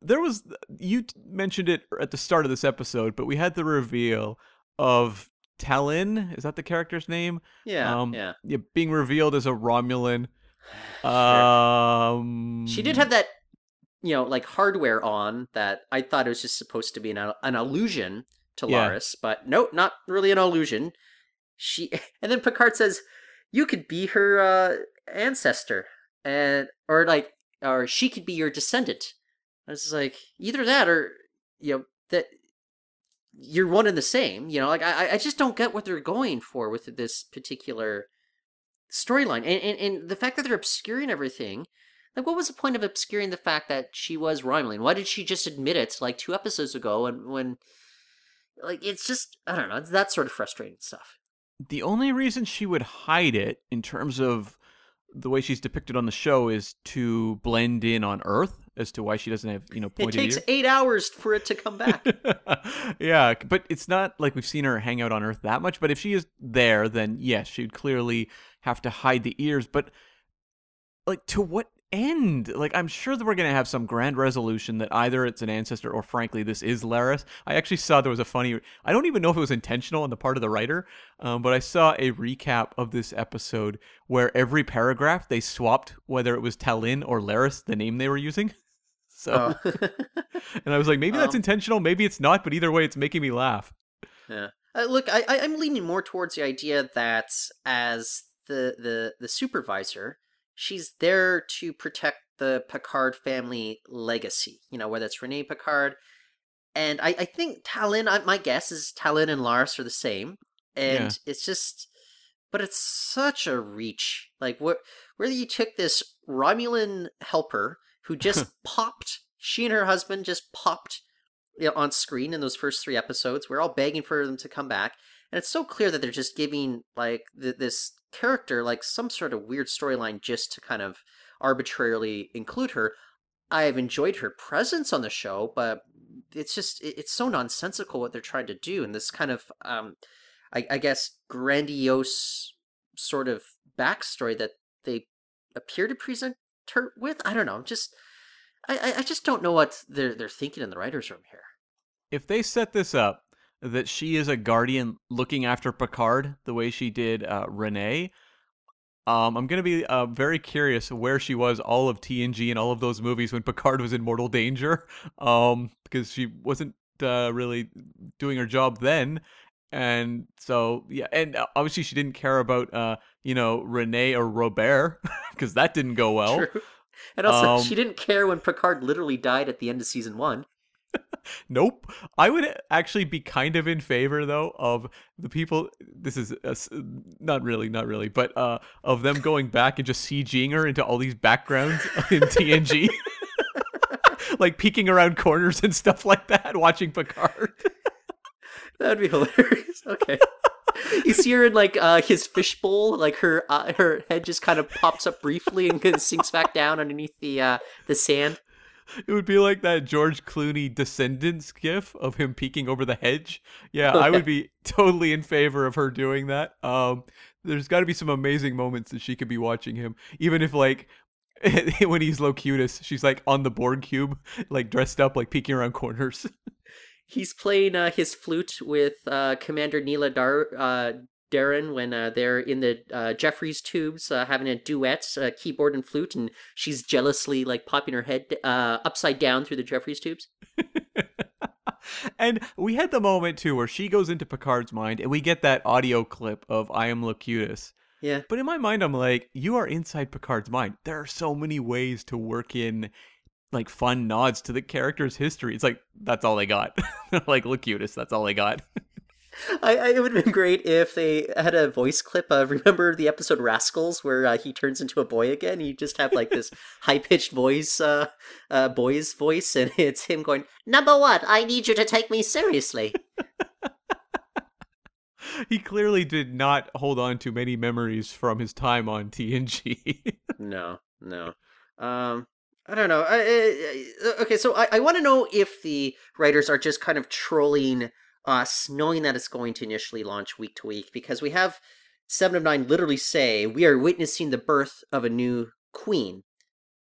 there was you mentioned it at the start of this episode, but we had the reveal of Tallinn, is that the character's name? Yeah. um, yeah. yeah, being revealed as a Romulan. Um, She did have that, you know, like hardware on that I thought it was just supposed to be an, an illusion to Yeah. Laris, but nope, not really an illusion. She and then Picard says, "You could be her uh, ancestor, and or like, or she could be your descendant." I was like, either that or you know that you're one and the same. You know, like I I just don't get what they're going for with this particular storyline, and, and and the fact that they're obscuring everything. Like, what was the point of obscuring the fact that she was Romulan? Why did she just admit it like two episodes ago? And when, like, it's just I don't know. It's that sort of frustrating stuff. the only reason she would hide it in terms of the way she's depicted on the show is to blend in on Earth as to why she doesn't have you know It takes ears. eight hours for it to come back. yeah, but it's not like we've seen her hang out on Earth that much. But if she is there, then yes, she'd clearly have to hide the ears. But like, to what end? Like, I'm sure that we're gonna have some grand resolution that either it's an ancestor or, frankly, this is Laris. I actually saw there was a funny. I don't even know if it was intentional on the part of the writer, um, but I saw a recap of this episode where every paragraph they swapped whether it was Tallinn or Laris, the name they were using. So. Oh. And I was like, maybe that's Um, intentional, maybe it's not, but either way, it's making me laugh. Yeah. Uh, look, I, I, I'm leaning more towards the idea that as the, the the supervisor, she's there to protect the Picard family legacy. You know, whether it's Renee Picard, and I, I think Tallinn. I, my guess is Tallinn and Laris are the same, and Yeah. it's just, but it's such a reach. Like what, whether you took this Romulan helper who just popped, she and her husband just popped you know, on screen in those first three episodes. We're all begging for them to come back, and it's so clear that they're just giving like th- this character like some sort of weird storyline just to kind of arbitrarily include her. I've enjoyed her presence on the show, but it's just it- it's so nonsensical what they're trying to do, and this kind of um, I, I guess grandiose sort of backstory that they appear to present her with. I don't know, I'm just. I, I- I just don't know what they're they're thinking in the writers' room here. If they set this up that she is a guardian looking after Picard the way she did uh, Renee, Um, I'm gonna be uh, very curious where she was all of TNG and all of those movies when Picard was in mortal danger. Um, because she wasn't uh, really doing her job then, and so yeah, and uh, obviously she didn't care about uh, you know, Renee or Robert because that didn't go well. True. And also, Um, she didn't care when Picard literally died at the end of season one. Nope. I would actually be kind of in favor though of the people. This is s not really, not really, but uh, of them going back and just CGing her into all these backgrounds in TNG, like peeking around corners and stuff like that, watching Picard. That'd be hilarious. Okay. you see her in like uh, his fishbowl, like her uh, her head just kind of pops up briefly and sinks back down underneath the uh, the sand. It would be like that George Clooney Descendants gif of him peeking over the hedge. Yeah, I would be totally in favor of her doing that. Um, there's got to be some amazing moments that she could be watching him, even if like when he's Locutus, she's like on the Borg cube, like dressed up, like peeking around corners. He's playing uh, his flute with uh, Commander Nella Dar- uh, Daren when uh, they're in the uh, Jefferies tubes uh, having a duet, uh, keyboard and flute, and she's jealously like popping her head uh, upside down through the Jefferies tubes. and we had the moment too where she goes into Picard's mind, and we get that audio clip of "I am Locutus." Yeah. But in my mind, I'm like, you are inside Picard's mind. There are so many ways to work in like fun nods to the character's history. It's like that's all they got. like Locutus, that's all they got. I, I, it would have been great if they had a voice clip of remember the episode Rascals where uh, he turns into a boy again. You just have like this high pitched voice, uh, uh, boy's voice, and it's him going, "Number one, I need you to take me seriously." he clearly did not hold on to many memories from his time on TNG. no, no. Um, I don't know. I, I, I- okay, so I, I want to know if the writers are just kind of trolling us, knowing that it's going to initially launch week to week, because we have Seven of Nine literally say we are witnessing the birth of a new queen,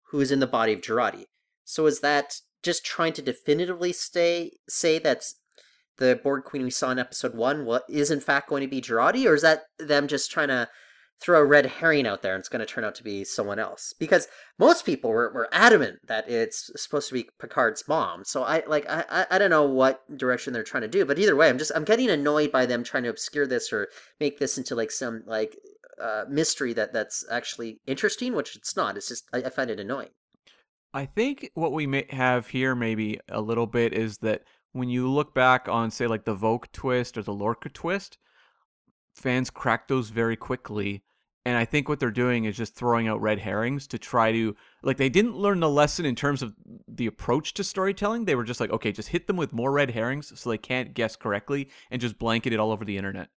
who is in the body of Jurati. So is that just trying to definitively stay say that's the Borg queen we saw in episode one? What is in fact going to be Jurati, or is that them just trying to throw a red herring out there and it's going to turn out to be someone else because most people were, were adamant that it's supposed to be Picard's mom. So I like I, I don't know what direction they're trying to do, but either way, I'm just I'm getting annoyed by them trying to obscure this or make this into like some like uh, mystery that that's actually interesting, which it's not. It's just I, I find it annoying. I think what we may have here maybe a little bit is that when you look back on say like the Voq twist or the Lorca twist, fans crack those very quickly. And I think what they're doing is just throwing out red herrings to try to like they didn't learn the lesson in terms of the approach to storytelling. They were just like, okay, just hit them with more red herrings so they can't guess correctly and just blanket it all over the internet.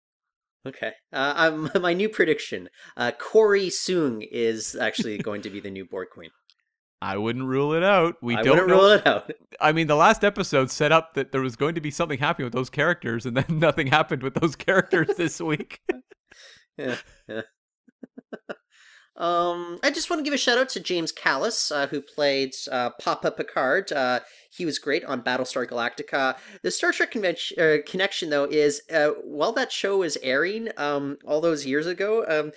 Okay, uh, um, my new prediction: uh, Kore Soong is actually going to be the new Borg queen. I wouldn't rule it out. We I don't wouldn't know. rule it out. I mean, the last episode set up that there was going to be something happening with those characters, and then nothing happened with those characters this week. yeah, yeah. Um, I just want to give a shout out to James Callis, uh, who played uh, Papa Picard. Uh, he was great on Battlestar Galactica. The Star Trek convention, uh, connection, though, is uh, while that show was airing um, all those years ago, um,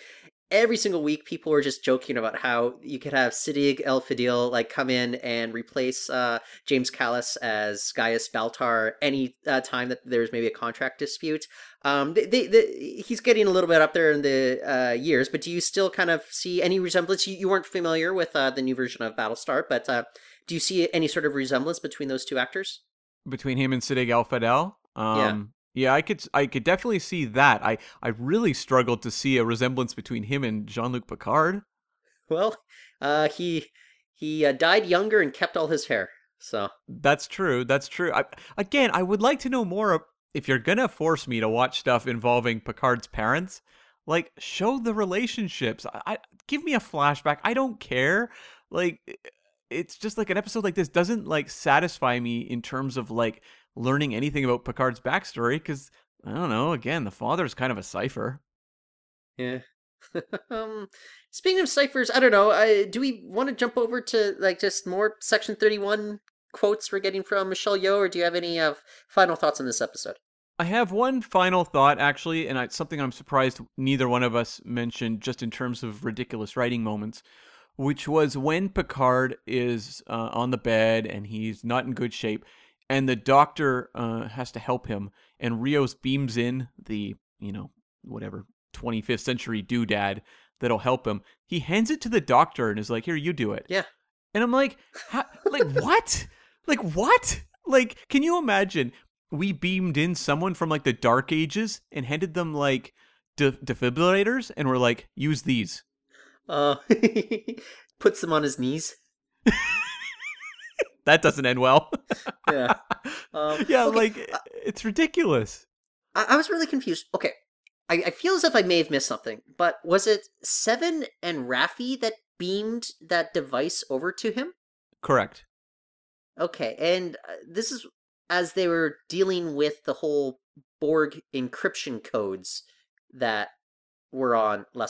every single week people were just joking about how you could have Siddig El Fadil like come in and replace uh, James Callis as Gaius Baltar any uh, time that there's maybe a contract dispute. Um, they, they, they, he's getting a little bit up there in the uh, years, but do you still kind of see any resemblance? You, you weren't familiar with uh, the new version of Battlestar, but uh, do you see any sort of resemblance between those two actors? Between him and Siddig El Fadil. Um, yeah. I could I could definitely see that. I, I really struggled to see a resemblance between him and Jean Luc Picard. Well, uh, he he uh, died younger and kept all his hair. So That's true. That's true. I, again, I would like to know more. If you're gonna force me to watch stuff involving Picard's parents, like show the relationships. I, I give me a flashback. I don't care. Like it's just like an episode like this doesn't like satisfy me in terms of like learning anything about Picard's backstory because I don't know. Again, the father's kind of a cipher. yeah. um, speaking of ciphers, I don't know. I, do we want to jump over to like just more Section Thirty One quotes we're getting from Michelle Yeoh, or do you have any uh, final thoughts on this episode? I have one final thought, actually, and it's something I'm surprised neither one of us mentioned just in terms of ridiculous writing moments, which was when Picard is uh, on the bed and he's not in good shape, and the doctor uh, has to help him, and Rios beams in the, you know, whatever, 25th century doodad that'll help him. He hands it to the doctor and is like, here, you do it. Yeah. And I'm like, like, what? Like, what? Like, can you imagine we beamed in someone from like the dark ages and handed them like de- defibrillators and we're like use these Uh, puts them on his knees. that doesn't end well Yeah. Um, yeah okay, like uh, it's ridiculous I, I was really confused. Okay. I, I feel as if I may have missed something, but was it Seven and Raffi that beamed that device over to him? correct Okay, and uh, this is as they were dealing with the whole Borg encryption codes that were on La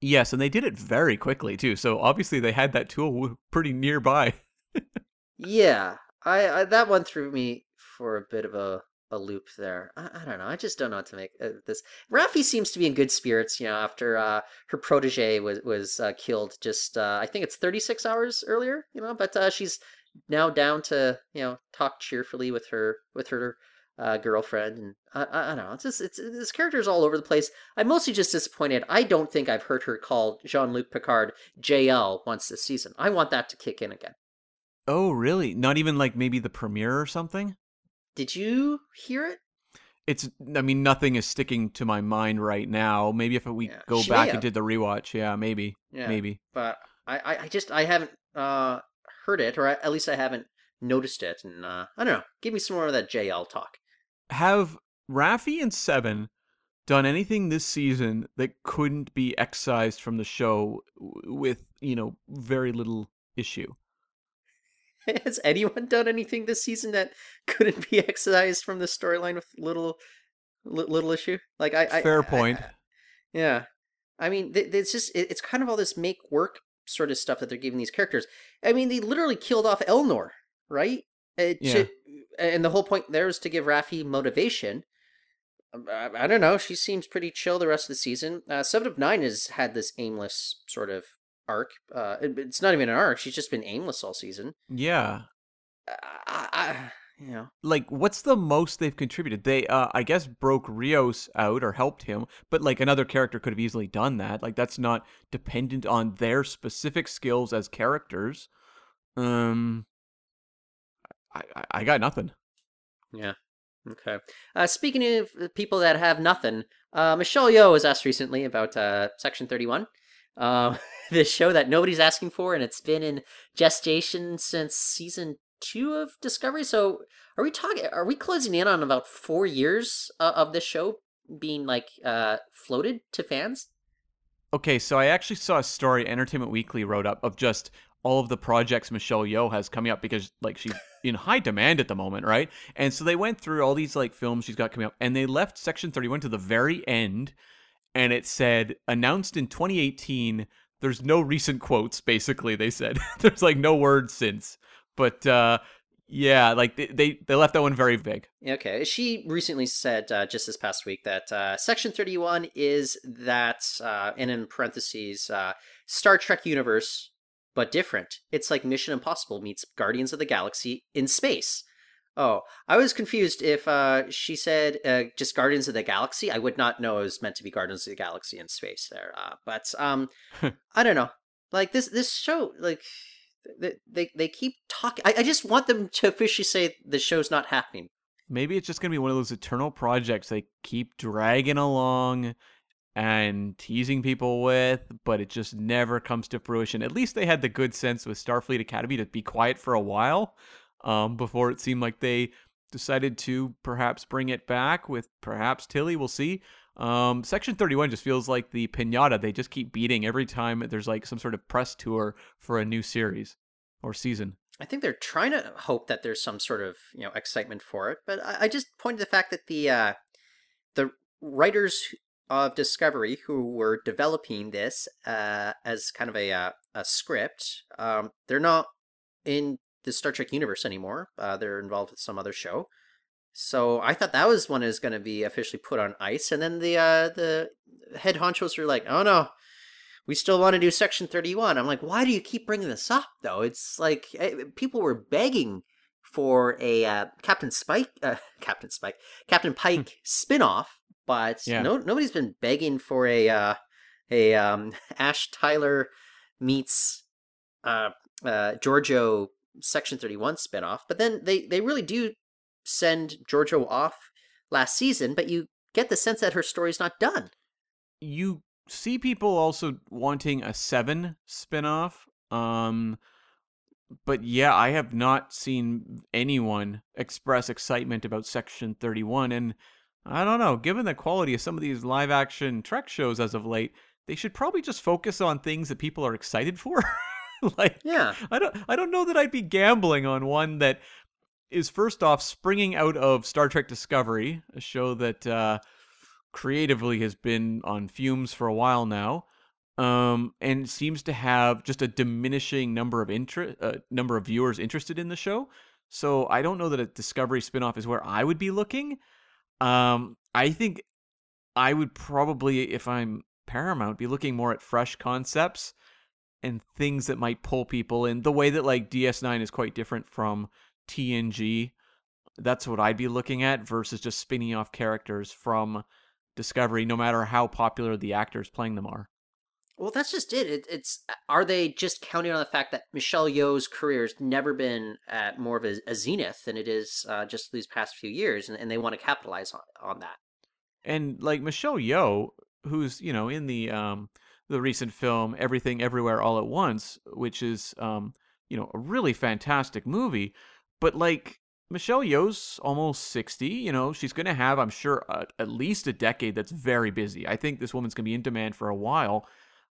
yes and they did it very quickly too so obviously they had that tool pretty nearby Yeah, I, I that one threw me for a bit of a, a loop there. I, I don't know. I just don't know what to make uh, this. Raffi seems to be in good spirits, you know, after uh, her protege was was uh, killed. Just uh, I think it's thirty six hours earlier, you know. But uh, she's now down to you know talk cheerfully with her with her uh, girlfriend, and I, I, I don't know. It's just it's this character's all over the place. I'm mostly just disappointed. I don't think I've heard her call Jean Luc Picard JL once this season. I want that to kick in again. Oh really not even like maybe the premiere or something Did you hear it? it's i mean nothing is sticking to my mind right now maybe if we Yeah, go she back and did the rewatch yeah maybe Yeah. maybe but I, I, just I haven't uh heard it, or at least I haven't noticed it, and uh, I don't know. Give me some more of that JL talk. have Raffi and Seven done anything this season that couldn't be excised from the show with, you know, very little issue? Has anyone done anything this season that couldn't be excised from the storyline with little little issue? Like I, Fair I- point. I- yeah, I mean, it's just it's kind of all this make work sort of stuff that they're giving these characters. I mean, they literally killed off Elnor, right? It Yeah. should- and the whole point there is to give Raffi motivation. Um, I, I don't know. She seems pretty chill the rest of the season. Uh, Seven of Nine has had this aimless sort of arc. Uh, it- it's not even an arc. She's just been aimless all season. Yeah. I, I, you know, Like, what's the most they've contributed? They, uh, I guess, broke Rios out or helped him, but like another character could have easily done that. Like, that's not dependent on their specific skills as characters. Um, I, I, I got nothing. yeah. Okay. Uh, speaking of people that have nothing, uh, Michelle Yeoh was asked recently about uh, Section 31, uh, this show that nobody's asking for, and it's been in gestation since season two of Discovery. So, are we talking? Are we closing in on about four years uh, of this show being like uh, floated to fans? Okay, so I actually saw a story Entertainment Weekly wrote up of just all of the projects Michelle Yeoh has coming up because like she's in high demand at the moment, right? And so they went through all these like films she's got coming up and they left Section 31 to the very end and it said announced in 2018 there's no recent quotes basically they said. there's like no words since. But uh yeah, like they they, left that one very vague. Okay. She recently said uh, just this past week that uh, Section 31 is that, uh, and in parentheses, uh, Star Trek universe, but different. It's like Mission Impossible meets Guardians of the Galaxy in space. Oh, I was confused if uh, she said uh, just Guardians of the Galaxy. I would not know it was meant to be Guardians of the Galaxy in space there. Uh, but um, I don't know. Like this, this show, like they they, they keep talking. I, I just want them to officially say the show's not happening. Maybe it's just going to be one of those eternal projects they keep dragging along and teasing people with, but it just never comes to fruition. At least they had the good sense with Starfleet Academy to be quiet for a while um, before it seemed like they decided to perhaps bring it back with perhaps Tilly. We'll see. Um, Section 31 just feels like the pinata they just keep beating every time there's like some sort of press tour for a new series or season. I think they're trying to hope that there's some sort of you know excitement for it, but I, I just pointed to the fact that the uh, the writers of Discovery who were developing this uh, as kind of a uh, a script, um, they're not in the Star Trek universe anymore. Uh, they're involved with some other show. So I thought that was one is going to be officially put on ice, and then the uh, the head honchos were like, "Oh no, we still want to do Section Thirty One." I'm like, "Why do you keep bringing this up, though?" It's like eh, people were begging for a uh, Captain Spike, uh, Captain Spike, Captain Pike spinoff, but Yeah. no nobody's been begging for a uh, a um, Ash Tyler meets uh, uh, Georgiou Section Thirty One spinoff. But then they they really do send Georgiou off last season, but you get the sense that her story's not done. you see people also wanting a seven spin-off um but yeah i have not seen anyone express excitement about section 31 and i don't know given the quality of some of these live action trek shows as of late they should probably just focus on things that people are excited for like Yeah. I don't I don't know that I'd be gambling on one that is first off springing out of Star Trek Discovery, a show that uh, creatively has been on fumes for a while now, um, and seems to have just a diminishing number of interest uh, number of viewers interested in the show. So I don't know that a Discovery spinoff is where I would be looking. Um, I think I would probably, if I'm Paramount, be looking more at fresh concepts and things that might pull people in the way that like DS9 is quite different from TNG. That's what I'd be looking at versus just spinning off characters from Discovery, no matter how popular the actors playing them are. Well, that's just it. it. It's are they just counting on the fact that Michelle Yeoh's career has never been at more of a, a zenith than it is uh, just these past few years, and, and they want to capitalize on on that. And like Michelle Yeoh, who's you know in the um the recent film Everything Everywhere All at Once, which is um you know a really fantastic movie, but like Michelle Yeoh's almost 60, you know, she's going to have I'm sure uh, at least a decade that's very busy. I think this woman's going to be in demand for a while.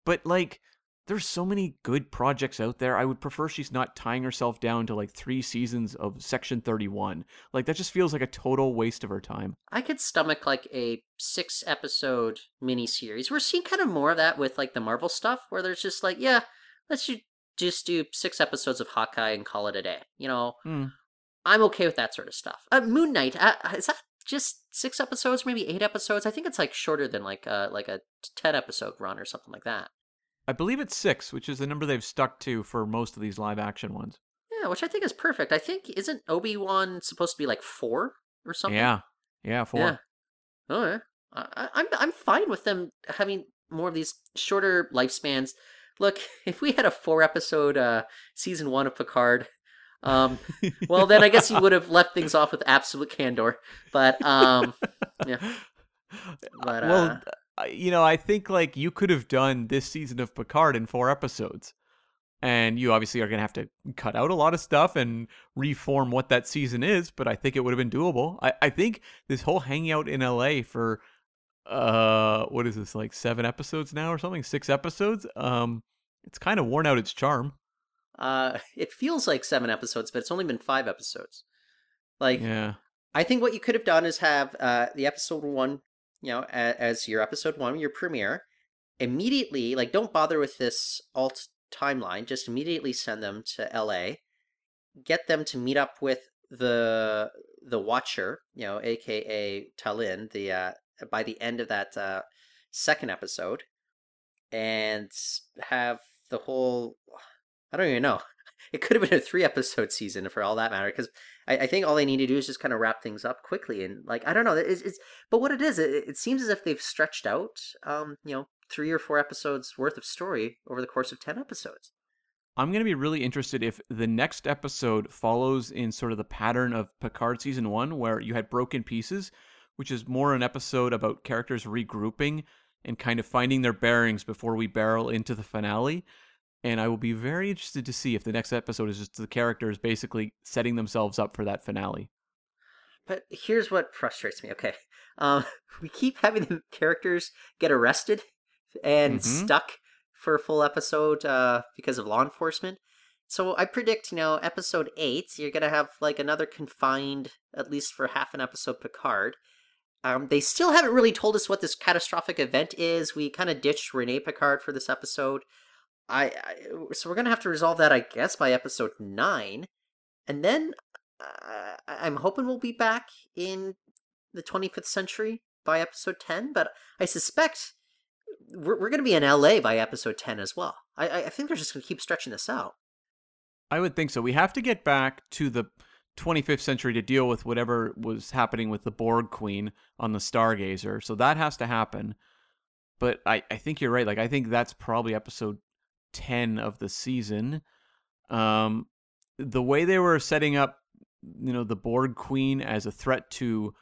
But like there's so many good projects out there. I would prefer she's not tying herself down to like 3 seasons of Section 31. Like that just feels like a total waste of her time. I could stomach like a six episode miniseries. We're seeing kind of more of that with like the Marvel stuff, where there's just like, yeah, let's just do six episodes of Hawkeye and call it a day. You know, Hmm. I'm okay with that sort of stuff. Uh, Moon Knight, uh, is that just six episodes, maybe eight episodes? I think it's like shorter than like uh like a ten episode run or something like that. I believe it's six, which is the number they've stuck to for most of these live action ones. Yeah, which I think is perfect. I think isn't Obi Wan supposed to be like four or something? Yeah, yeah, four. Yeah. Oh yeah. I, I'm I'm fine with them having more of these shorter lifespans. Look, if we had a four episode uh season one of Picard, um well then I guess you would have left things off with absolute candor. But um yeah. But, well, uh, uh, you know, I think like you could have done this season of Picard in four episodes, and you obviously are gonna have to cut out a lot of stuff and reform what that season is. But I think it would have been doable. I, I think this whole hanging out in L.A. for uh, what is this like seven episodes now or something? Six episodes. Um, it's kind of worn out its charm. uh it feels like seven episodes, but it's only been five episodes. Like Yeah. I think what you could have done is have uh, the episode one, you know, as, as your episode one, your premiere, immediately, like, don't bother with this alt timeline. Just immediately send them to LA, get them to meet up with the the Watcher, you know, aka Tallinn, the uh, by the end of that uh, second episode, and have the whole. I don't even know. It could have been a three episode season for all that matter, because I, I think all they need to do is just kind of wrap things up quickly and like I don't know. It's, it's but what it is, it, it seems as if they've stretched out, um, you know, three or four episodes worth of story over the course of ten episodes. I'm going to be really interested if the next episode follows in sort of the pattern of Picard season one, where you had Broken Pieces, which is more an episode about characters regrouping and kind of finding their bearings before we barrel into the finale. And I will be very interested to see if the next episode is just the characters basically setting themselves up for that finale. But here's what frustrates me. Okay, um, we keep having the characters get arrested and Mhm. stuck for a full episode uh, because of law enforcement. So I predict, you know, episode eight, you're gonna have like another confined, at least for half an episode, Picard. Um, they still haven't really told us what this catastrophic event is. We kind of ditched Renee Picard for this episode. I, I so we're gonna have to resolve that, I guess, by episode nine, and then uh, I'm hoping we'll be back in the 25th century by episode 10, but I suspect we're, we're to be in LA by episode 10 as well. I, I think they're just to keep stretching this out. I would think so. We have to get back to the 25th century to deal with whatever was happening with the Borg Queen on the Stargazer. So that has to happen. But I, I think you're right. Like, I think that's probably episode 10 of the season. Um, the way they were setting up, you know, the Borg Queen as a threat to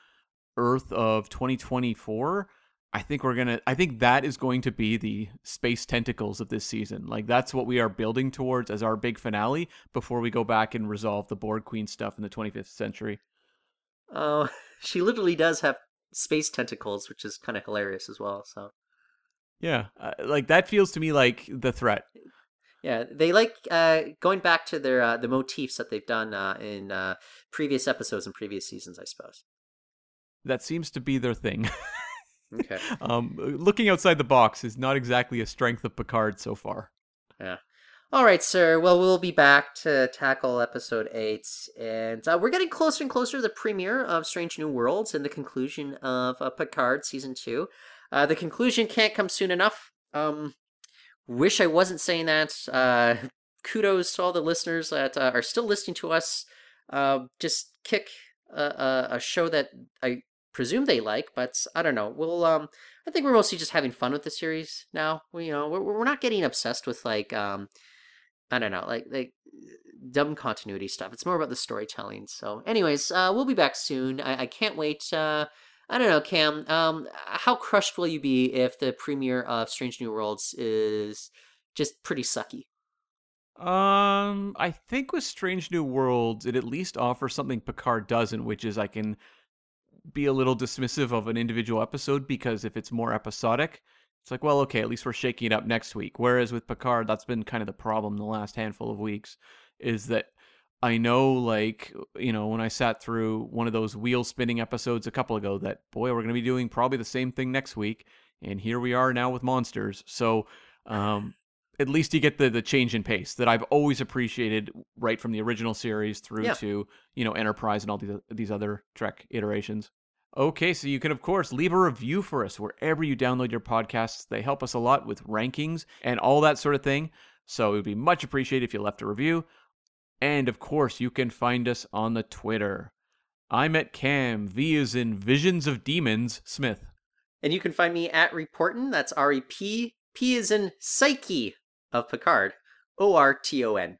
Earth of 2024 I think we're gonna. I think that is going to be the space tentacles of this season. Like that's what we are building towards as our big finale before we go back and resolve the Borg Queen stuff in the 25th century. Oh, she literally does have space tentacles, which is kind of hilarious as well. So, yeah, uh, like that feels to me like the threat. Yeah, they like uh, going back to their uh, the motifs that they've done uh, in uh, previous episodes and previous seasons, I suppose. That seems to be their thing. Okay. um, looking outside the box is not exactly a strength of Picard so far. Yeah. All right, sir. Well, we'll be back to tackle episode eight, and uh, we're getting closer and closer to the premiere of Strange New Worlds and the conclusion of uh, Picard season two. Uh, the conclusion can't come soon enough. Um, wish I wasn't saying that. Uh, kudos to all the listeners that uh, are still listening to us. Uh, just kick a, a, a show that I presume they like, but I don't know. We'll um I think we're mostly just having fun with the series now. We you know, we're we're not getting obsessed with like um I don't know, like like dumb continuity stuff. It's more about the storytelling. So anyways, uh we'll be back soon. I, I can't wait uh I don't know, Cam. Um, how crushed will you be if the premiere of Strange New Worlds is just pretty sucky? Um, I think with Strange New Worlds, it at least offers something Picard doesn't, which is I can be a little dismissive of an individual episode because if it's more episodic, it's like, well, okay, at least we're shaking it up next week. Whereas with Picard, that's been kind of the problem the last handful of weeks is that I know, like, you know, when I sat through one of those wheel spinning episodes a couple ago, that boy, we're going to be doing probably the same thing next week. And here we are now with monsters. So, um, at least you get the the change in pace that I've always appreciated right from the original series through Yeah. to you know Enterprise and all these these other Trek iterations. Okay, so you can of course leave a review for us wherever you download your podcasts. They help us a lot with rankings and all that sort of thing. So it would be much appreciated if you left a review. And of course, you can find us on the Twitter. I'm at Cam. V is in Visions of Demons Smith. And you can find me at Reporton. That's R E P. P is in Psyche of Picard. O R T O N.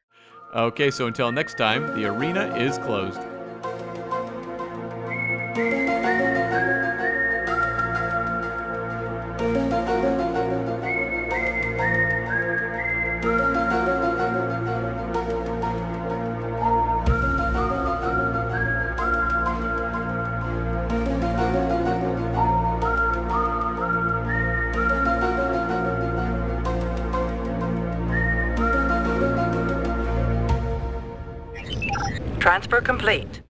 Okay, so until next time, the arena is closed. Transfer complete.